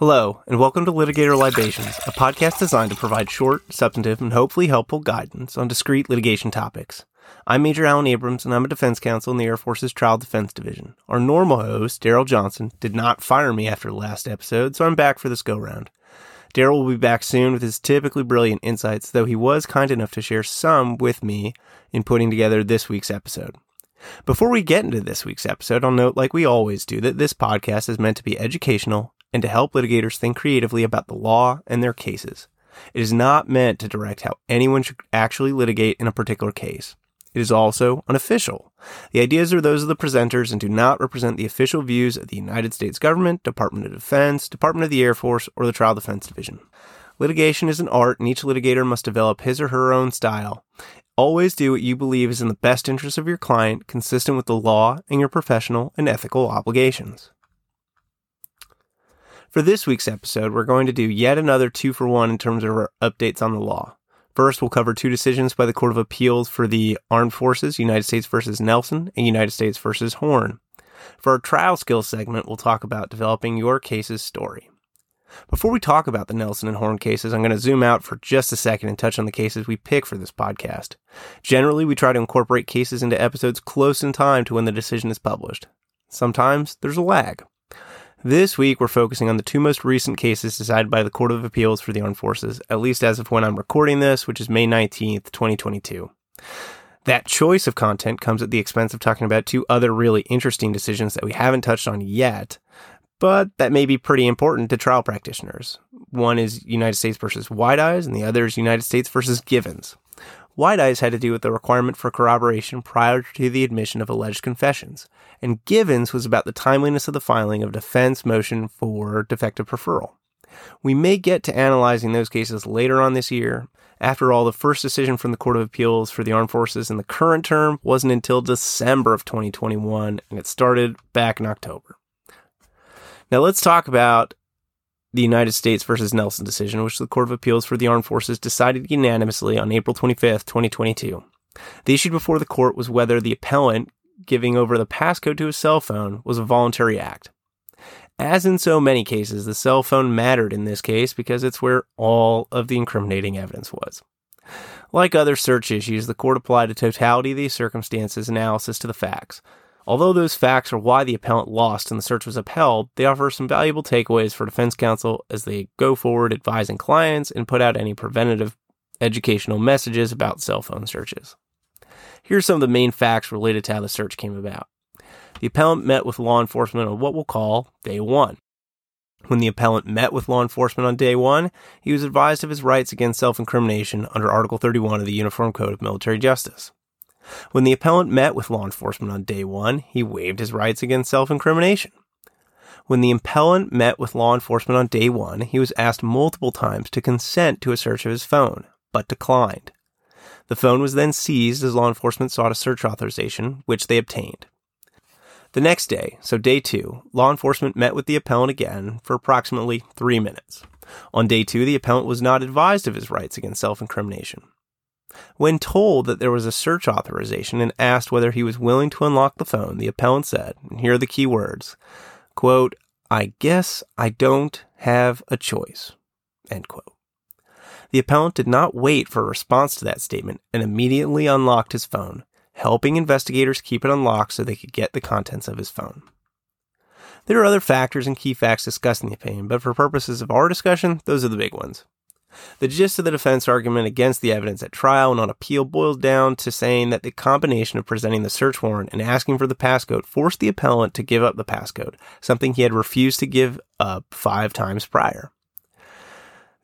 Hello, and welcome to Litigator Libations, a podcast designed to provide short, substantive, and hopefully helpful guidance on discrete litigation topics. I'm Major Allen Abrams, and I'm a defense counsel in the Air Force's Trial Defense Division. Our normal host, Daryl Johnson, did not fire me after the last episode, so I'm back for this go round. Daryl will be back soon with his typically brilliant insights, though he was kind enough to share some with me in putting together this week's episode. Before we get into this week's episode, I'll note, like we always do, that this podcast is meant to be educational and to help litigators think creatively about the law and their cases. It is not meant to direct how anyone should actually litigate in a particular case. It is also unofficial. The ideas are those of the presenters and do not represent the official views of the United States government, Department of Defense, Department of the Air Force, or the Trial Defense Division. Litigation is an art, and each litigator must develop his or her own style. Always do what you believe is in the best interest of your client, consistent with the law and your professional and ethical obligations. For this week's episode, we're going to do yet another two for one in terms of our updates on the law. First, we'll cover two decisions by the Court of Appeals for the Armed Forces, United States versus Nelson and United States versus Horne. For our trial skills segment, we'll talk about developing your case's story. Before we talk about the Nelson and Horne cases, I'm going to zoom out for just a second and touch on the cases we pick for this podcast. Generally, we try to incorporate cases into episodes close in time to when the decision is published. Sometimes there's a lag. This week, we're focusing on the two most recent cases decided by the Court of Appeals for the Armed Forces, at least as of when I'm recording this, which is May 19th, 2022. That choice of content comes at the expense of talking about two other really interesting decisions that we haven't touched on yet, but that may be pretty important to trial practitioners. One is United States versus Whiteyes, and the other is United States versus Givens. Whiteyes had to do with the requirement for corroboration prior to the admission of alleged confessions, and Givens was about the timeliness of the filing of defense motion for defective referral. We may get to analyzing those cases later on this year. After all, the first decision from the Court of Appeals for the Armed Forces in the current term wasn't until December of 2021, and it started back in October. Now let's talk about the United States versus Nelson decision, which the Court of Appeals for the Armed Forces decided unanimously on April 25th, 2022. The issue before the court was whether the appellant giving over the passcode to his cell phone was a voluntary act. As in so many cases, the cell phone mattered in this case because it's where all of the incriminating evidence was. Like other search issues, the court applied a totality of the circumstances analysis to the facts, Although those facts are why the appellant lost and the search was upheld, they offer some valuable takeaways for defense counsel as they go forward advising clients and put out any preventative educational messages about cell phone searches. Here are some of the main facts related to how the search came about. The appellant met with law enforcement on what we'll call day one. When the appellant met with law enforcement on day one, he was advised of his rights against self incrimination under Article 31 of the Uniform Code of Military Justice. When the appellant met with law enforcement on day one, he waived his rights against self incrimination. When the appellant met with law enforcement on day one, he was asked multiple times to consent to a search of his phone, but declined. The phone was then seized as law enforcement sought a search authorization, which they obtained. The next day, so day two, law enforcement met with the appellant again for approximately three minutes. On day two, the appellant was not advised of his rights against self incrimination. When told that there was a search authorization and asked whether he was willing to unlock the phone, the appellant said, and here are the key words, quote, I guess I don't have a choice, end quote. The appellant did not wait for a response to that statement and immediately unlocked his phone, helping investigators keep it unlocked so they could get the contents of his phone. There are other factors and key facts discussed in the opinion, but for purposes of our discussion, those are the big ones. The gist of the defense argument against the evidence at trial and on appeal boils down to saying that the combination of presenting the search warrant and asking for the passcode forced the appellant to give up the passcode, something he had refused to give up five times prior.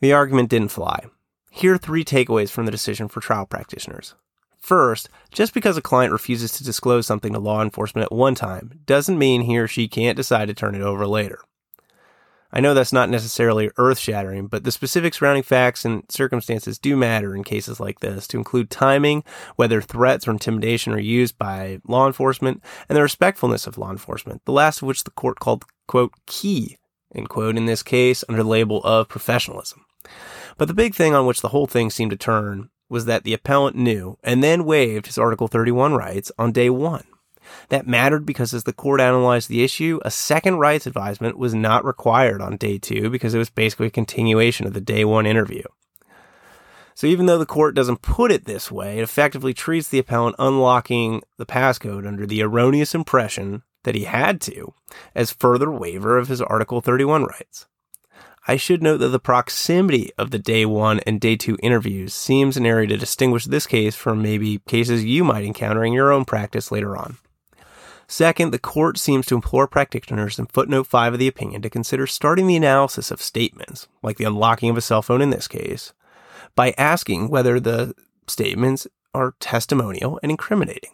The argument didn't fly. Here are three takeaways from the decision for trial practitioners. First, just because a client refuses to disclose something to law enforcement at one time doesn't mean he or she can't decide to turn it over later. I know that's not necessarily earth shattering, but the specific surrounding facts and circumstances do matter in cases like this, to include timing, whether threats or intimidation are used by law enforcement, and the respectfulness of law enforcement, the last of which the court called, quote, key, end quote, in this case, under the label of professionalism. But the big thing on which the whole thing seemed to turn was that the appellant knew and then waived his Article 31 rights on day one. That mattered because as the court analyzed the issue, a second rights advisement was not required on day two because it was basically a continuation of the day one interview. So even though the court doesn't put it this way, it effectively treats the appellant unlocking the passcode under the erroneous impression that he had to as further waiver of his Article 31 rights. I should note that the proximity of the day one and day two interviews seems an area to distinguish this case from maybe cases you might encounter in your own practice later on. Second, the court seems to implore practitioners in footnote 5 of the opinion to consider starting the analysis of statements, like the unlocking of a cell phone in this case, by asking whether the statements are testimonial and incriminating.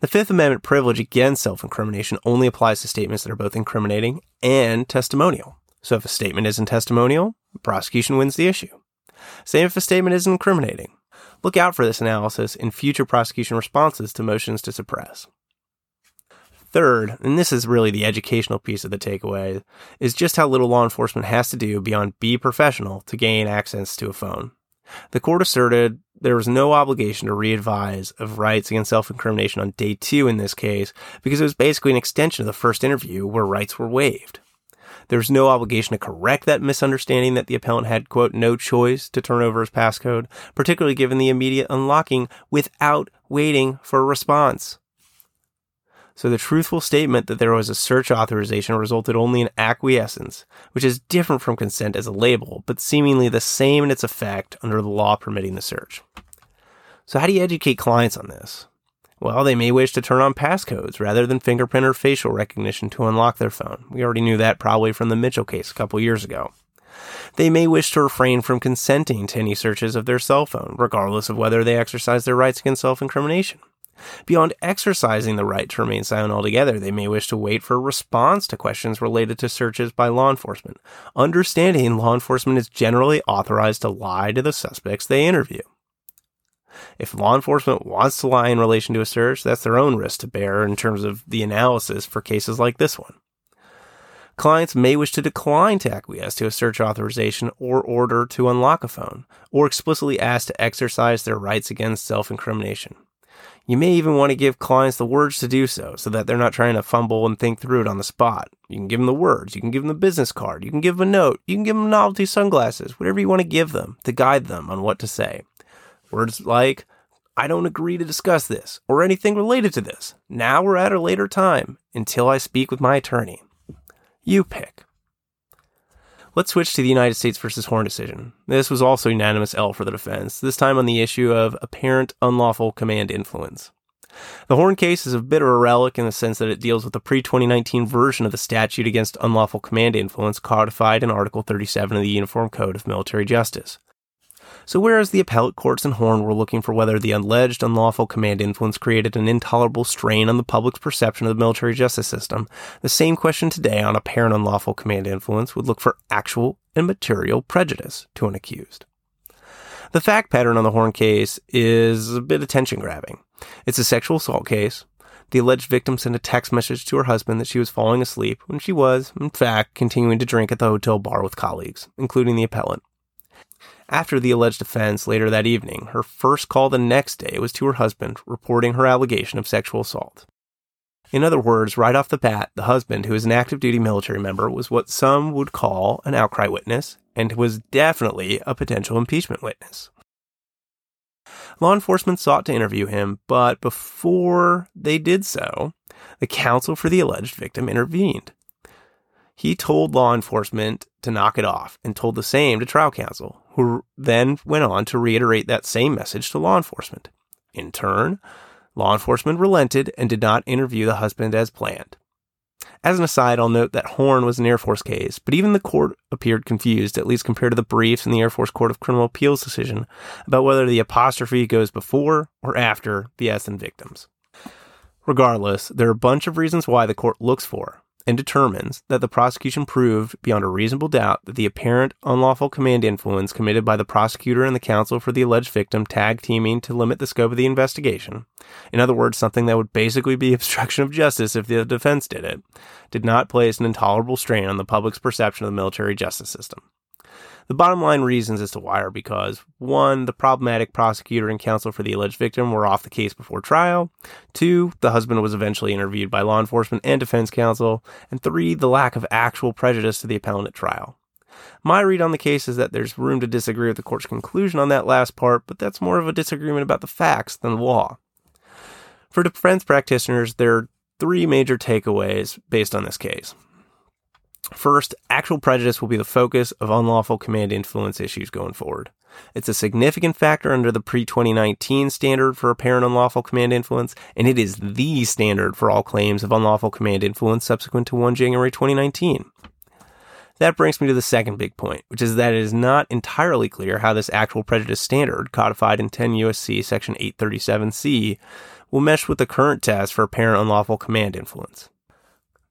The Fifth Amendment privilege against self incrimination only applies to statements that are both incriminating and testimonial. So if a statement isn't testimonial, the prosecution wins the issue. Same if a statement isn't incriminating. Look out for this analysis in future prosecution responses to motions to suppress. Third, and this is really the educational piece of the takeaway, is just how little law enforcement has to do beyond be professional to gain access to a phone. The court asserted there was no obligation to re-advise of rights against self-incrimination on day two in this case because it was basically an extension of the first interview where rights were waived. There was no obligation to correct that misunderstanding that the appellant had, quote, no choice to turn over his passcode, particularly given the immediate unlocking without waiting for a response. So the truthful statement that there was a search authorization resulted only in acquiescence, which is different from consent as a label, but seemingly the same in its effect under the law permitting the search. So how do you educate clients on this? Well, they may wish to turn on passcodes rather than fingerprint or facial recognition to unlock their phone. We already knew that probably from the Mitchell case a couple years ago. They may wish to refrain from consenting to any searches of their cell phone, regardless of whether they exercise their rights against self incrimination. Beyond exercising the right to remain silent altogether, they may wish to wait for a response to questions related to searches by law enforcement, understanding law enforcement is generally authorized to lie to the suspects they interview. If law enforcement wants to lie in relation to a search, that's their own risk to bear in terms of the analysis for cases like this one. Clients may wish to decline to acquiesce to a search authorization or order to unlock a phone, or explicitly ask to exercise their rights against self incrimination. You may even want to give clients the words to do so, so that they're not trying to fumble and think through it on the spot. You can give them the words, you can give them the business card, you can give them a note, you can give them novelty sunglasses, whatever you want to give them to guide them on what to say. Words like, I don't agree to discuss this or anything related to this. Now or at a later time until I speak with my attorney. You pick. Let's switch to the United States versus Horne decision. This was also unanimous L for the defense, this time on the issue of apparent unlawful command influence. The Horne case is a bit of a relic in the sense that it deals with the pre 2019 version of the statute against unlawful command influence codified in Article 37 of the Uniform Code of Military Justice. So, whereas the appellate courts in Horne were looking for whether the alleged unlawful command influence created an intolerable strain on the public's perception of the military justice system, the same question today on apparent unlawful command influence would look for actual and material prejudice to an accused. The fact pattern on the Horne case is a bit attention grabbing. It's a sexual assault case. The alleged victim sent a text message to her husband that she was falling asleep when she was, in fact, continuing to drink at the hotel bar with colleagues, including the appellant. After the alleged offense later that evening, her first call the next day was to her husband, reporting her allegation of sexual assault. In other words, right off the bat, the husband, who is an active duty military member, was what some would call an outcry witness and was definitely a potential impeachment witness. Law enforcement sought to interview him, but before they did so, the counsel for the alleged victim intervened. He told law enforcement to knock it off and told the same to trial counsel, who then went on to reiterate that same message to law enforcement. In turn, law enforcement relented and did not interview the husband as planned. As an aside, I'll note that Horne was an Air Force case, but even the court appeared confused, at least compared to the briefs in the Air Force Court of Criminal Appeals decision about whether the apostrophe goes before or after the S in victims. Regardless, there are a bunch of reasons why the court looks for and determines that the prosecution proved beyond a reasonable doubt that the apparent unlawful command influence committed by the prosecutor and the counsel for the alleged victim tag teaming to limit the scope of the investigation, in other words, something that would basically be obstruction of justice if the defense did it, did not place an intolerable strain on the public's perception of the military justice system. The bottom line reasons as to why are because one, the problematic prosecutor and counsel for the alleged victim were off the case before trial. Two, the husband was eventually interviewed by law enforcement and defense counsel. And three, the lack of actual prejudice to the appellant at trial. My read on the case is that there's room to disagree with the court's conclusion on that last part, but that's more of a disagreement about the facts than the law. For defense practitioners, there are three major takeaways based on this case. First, actual prejudice will be the focus of unlawful command influence issues going forward. It's a significant factor under the pre 2019 standard for apparent unlawful command influence, and it is the standard for all claims of unlawful command influence subsequent to 1 January 2019. That brings me to the second big point, which is that it is not entirely clear how this actual prejudice standard, codified in 10 USC section 837C, will mesh with the current test for apparent unlawful command influence.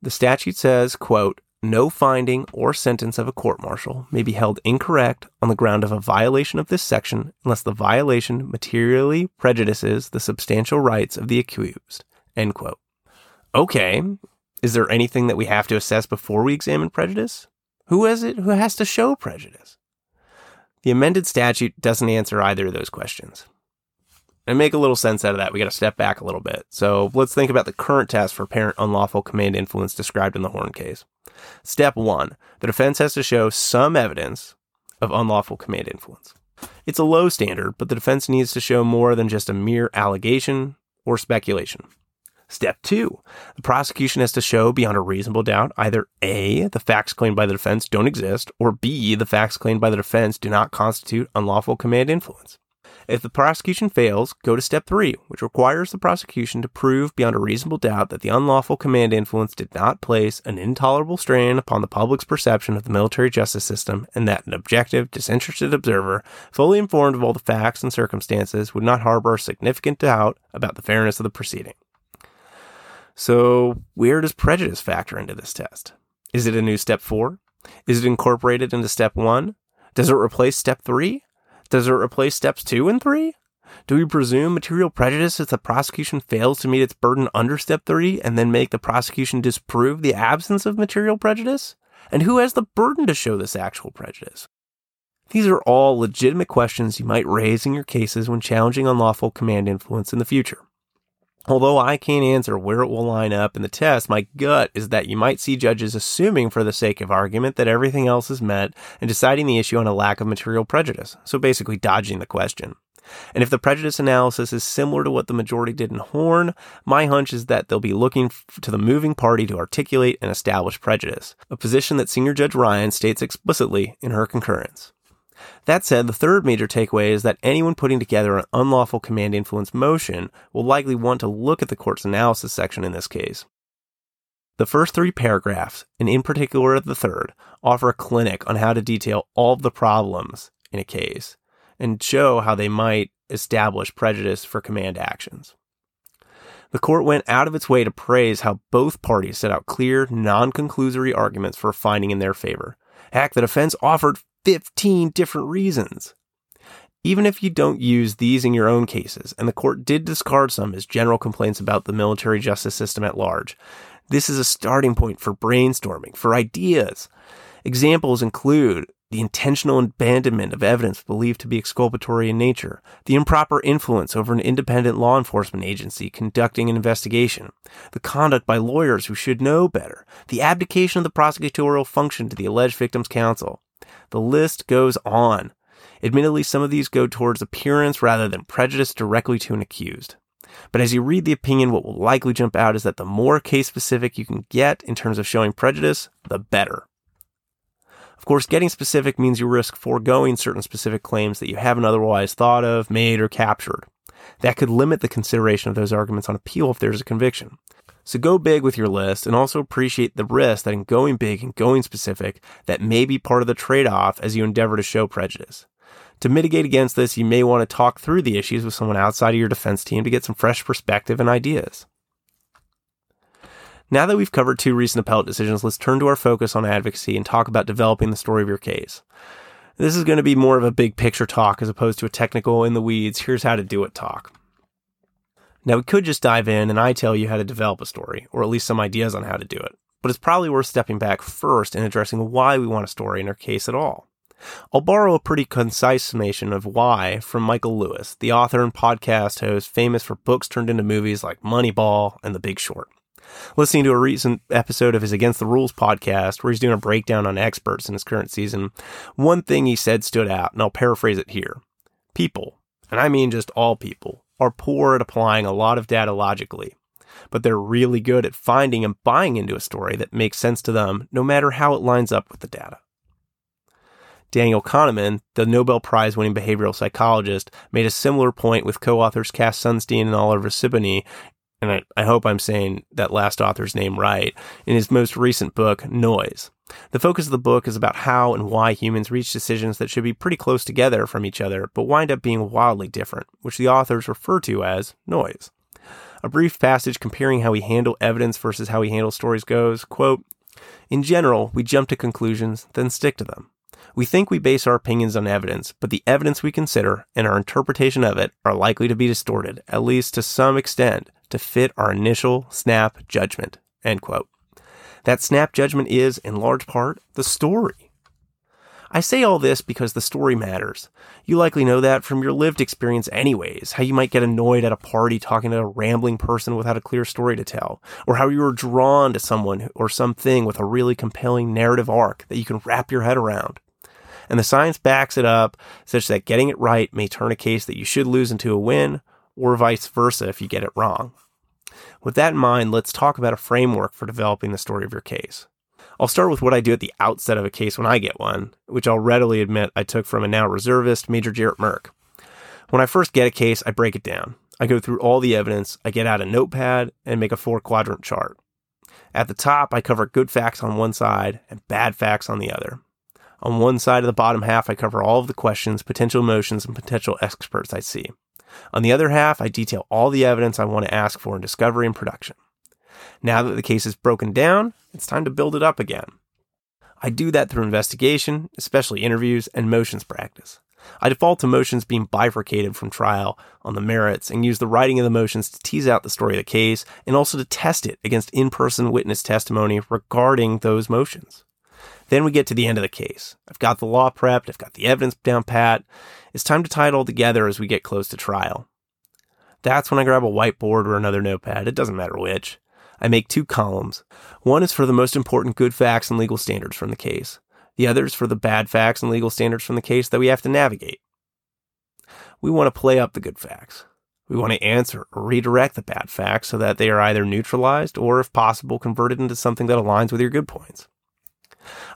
The statute says, quote, no finding or sentence of a court martial may be held incorrect on the ground of a violation of this section unless the violation materially prejudices the substantial rights of the accused. End quote. Okay, is there anything that we have to assess before we examine prejudice? Who is it who has to show prejudice? The amended statute doesn't answer either of those questions. And make a little sense out of that, we got to step back a little bit. So let's think about the current test for apparent unlawful command influence described in the Horne case. Step one the defense has to show some evidence of unlawful command influence. It's a low standard, but the defense needs to show more than just a mere allegation or speculation. Step two, the prosecution has to show beyond a reasonable doubt either A, the facts claimed by the defense don't exist, or B, the facts claimed by the defense do not constitute unlawful command influence. If the prosecution fails, go to step three, which requires the prosecution to prove beyond a reasonable doubt that the unlawful command influence did not place an intolerable strain upon the public's perception of the military justice system and that an objective, disinterested observer, fully informed of all the facts and circumstances, would not harbor significant doubt about the fairness of the proceeding. So, where does prejudice factor into this test? Is it a new step four? Is it incorporated into step one? Does it replace step three? Does it replace steps two and three? Do we presume material prejudice if the prosecution fails to meet its burden under step three and then make the prosecution disprove the absence of material prejudice? And who has the burden to show this actual prejudice? These are all legitimate questions you might raise in your cases when challenging unlawful command influence in the future. Although I can't answer where it will line up in the test, my gut is that you might see judges assuming for the sake of argument that everything else is met and deciding the issue on a lack of material prejudice. So basically dodging the question. And if the prejudice analysis is similar to what the majority did in Horne, my hunch is that they'll be looking to the moving party to articulate and establish prejudice, a position that Senior Judge Ryan states explicitly in her concurrence. That said, the third major takeaway is that anyone putting together an unlawful command influence motion will likely want to look at the court's analysis section in this case. The first three paragraphs, and in particular the third, offer a clinic on how to detail all of the problems in a case and show how they might establish prejudice for command actions. The court went out of its way to praise how both parties set out clear, non conclusory arguments for a finding in their favor. Heck, the defense offered 15 different reasons. Even if you don't use these in your own cases, and the court did discard some as general complaints about the military justice system at large, this is a starting point for brainstorming, for ideas. Examples include the intentional abandonment of evidence believed to be exculpatory in nature, the improper influence over an independent law enforcement agency conducting an investigation, the conduct by lawyers who should know better, the abdication of the prosecutorial function to the alleged victim's counsel, the list goes on. Admittedly, some of these go towards appearance rather than prejudice directly to an accused. But as you read the opinion, what will likely jump out is that the more case specific you can get in terms of showing prejudice, the better. Of course, getting specific means you risk foregoing certain specific claims that you haven't otherwise thought of, made, or captured. That could limit the consideration of those arguments on appeal if there's a conviction. So go big with your list and also appreciate the risk that in going big and going specific, that may be part of the trade off as you endeavor to show prejudice. To mitigate against this, you may want to talk through the issues with someone outside of your defense team to get some fresh perspective and ideas. Now that we've covered two recent appellate decisions, let's turn to our focus on advocacy and talk about developing the story of your case. This is going to be more of a big picture talk as opposed to a technical in the weeds, here's how to do it talk. Now, we could just dive in and I tell you how to develop a story, or at least some ideas on how to do it. But it's probably worth stepping back first and addressing why we want a story in our case at all. I'll borrow a pretty concise summation of why from Michael Lewis, the author and podcast host famous for books turned into movies like Moneyball and The Big Short. Listening to a recent episode of his Against the Rules podcast where he's doing a breakdown on experts in his current season, one thing he said stood out, and I'll paraphrase it here. People, and I mean just all people, are poor at applying a lot of data logically, but they're really good at finding and buying into a story that makes sense to them no matter how it lines up with the data. Daniel Kahneman, the Nobel Prize winning behavioral psychologist, made a similar point with co authors Cass Sunstein and Oliver Sibony, and I, I, hope I'm saying that last author's name right, in his most recent book, Noise. The focus of the book is about how and why humans reach decisions that should be pretty close together from each other, but wind up being wildly different, which the authors refer to as noise. A brief passage comparing how we handle evidence versus how we handle stories goes, quote, In general, we jump to conclusions, then stick to them. We think we base our opinions on evidence, but the evidence we consider and our interpretation of it are likely to be distorted, at least to some extent, to fit our initial snap judgment. End quote. That snap judgment is, in large part, the story. I say all this because the story matters. You likely know that from your lived experience anyways, how you might get annoyed at a party talking to a rambling person without a clear story to tell, or how you were drawn to someone or something with a really compelling narrative arc that you can wrap your head around and the science backs it up such that getting it right may turn a case that you should lose into a win, or vice versa if you get it wrong. With that in mind, let's talk about a framework for developing the story of your case. I'll start with what I do at the outset of a case when I get one, which I'll readily admit I took from a now reservist, Major Jarrett Murck. When I first get a case, I break it down. I go through all the evidence, I get out a notepad, and make a four quadrant chart. At the top, I cover good facts on one side and bad facts on the other. On one side of the bottom half, I cover all of the questions, potential emotions, and potential experts I see. On the other half, I detail all the evidence I want to ask for in discovery and production. Now that the case is broken down, it's time to build it up again. I do that through investigation, especially interviews, and motions practice. I default to motions being bifurcated from trial on the merits and use the writing of the motions to tease out the story of the case and also to test it against in person witness testimony regarding those motions. Then we get to the end of the case. I've got the law prepped, I've got the evidence down pat. It's time to tie it all together as we get close to trial. That's when I grab a whiteboard or another notepad, it doesn't matter which. I make two columns. One is for the most important good facts and legal standards from the case. The other is for the bad facts and legal standards from the case that we have to navigate. We want to play up the good facts. We want to answer or redirect the bad facts so that they are either neutralized or, if possible, converted into something that aligns with your good points.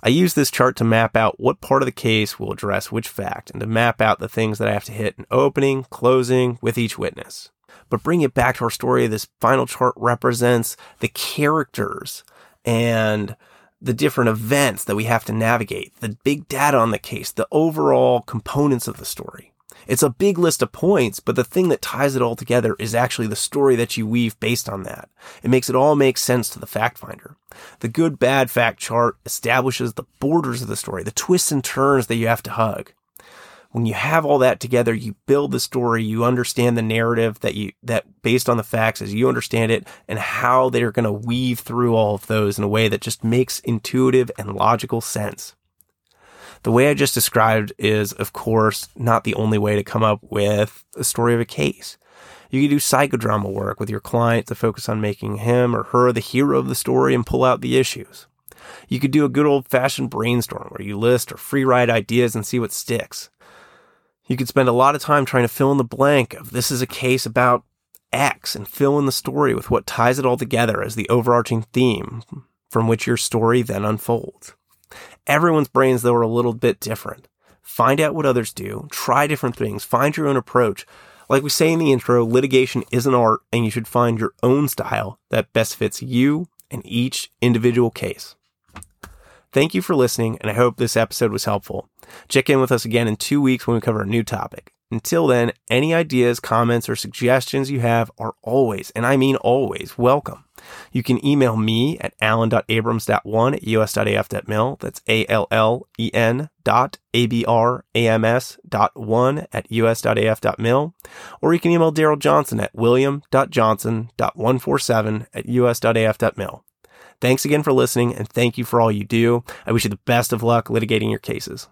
I use this chart to map out what part of the case will address which fact and to map out the things that I have to hit in opening, closing with each witness. But bring it back to our story, this final chart represents the characters and the different events that we have to navigate, the big data on the case, the overall components of the story. It's a big list of points, but the thing that ties it all together is actually the story that you weave based on that. It makes it all make sense to the fact finder. The good bad fact chart establishes the borders of the story, the twists and turns that you have to hug. When you have all that together, you build the story, you understand the narrative that you, that based on the facts as you understand it and how they're going to weave through all of those in a way that just makes intuitive and logical sense. The way I just described is, of course, not the only way to come up with a story of a case. You can do psychodrama work with your client to focus on making him or her the hero of the story and pull out the issues. You could do a good old fashioned brainstorm where you list or free ride ideas and see what sticks. You could spend a lot of time trying to fill in the blank of this is a case about X and fill in the story with what ties it all together as the overarching theme from which your story then unfolds. Everyone's brains, though, are a little bit different. Find out what others do, try different things, find your own approach. Like we say in the intro, litigation is an art, and you should find your own style that best fits you and each individual case. Thank you for listening, and I hope this episode was helpful. Check in with us again in two weeks when we cover a new topic. Until then, any ideas, comments, or suggestions you have are always, and I mean always, welcome. You can email me at allen.abrams.1 at us.af.mil. That's A-L-L-E-N dot A-B-R-A-M-S dot one at us.af.mil. Or you can email Daryl Johnson at william.johnson.147 at us.af.mil. Thanks again for listening and thank you for all you do. I wish you the best of luck litigating your cases.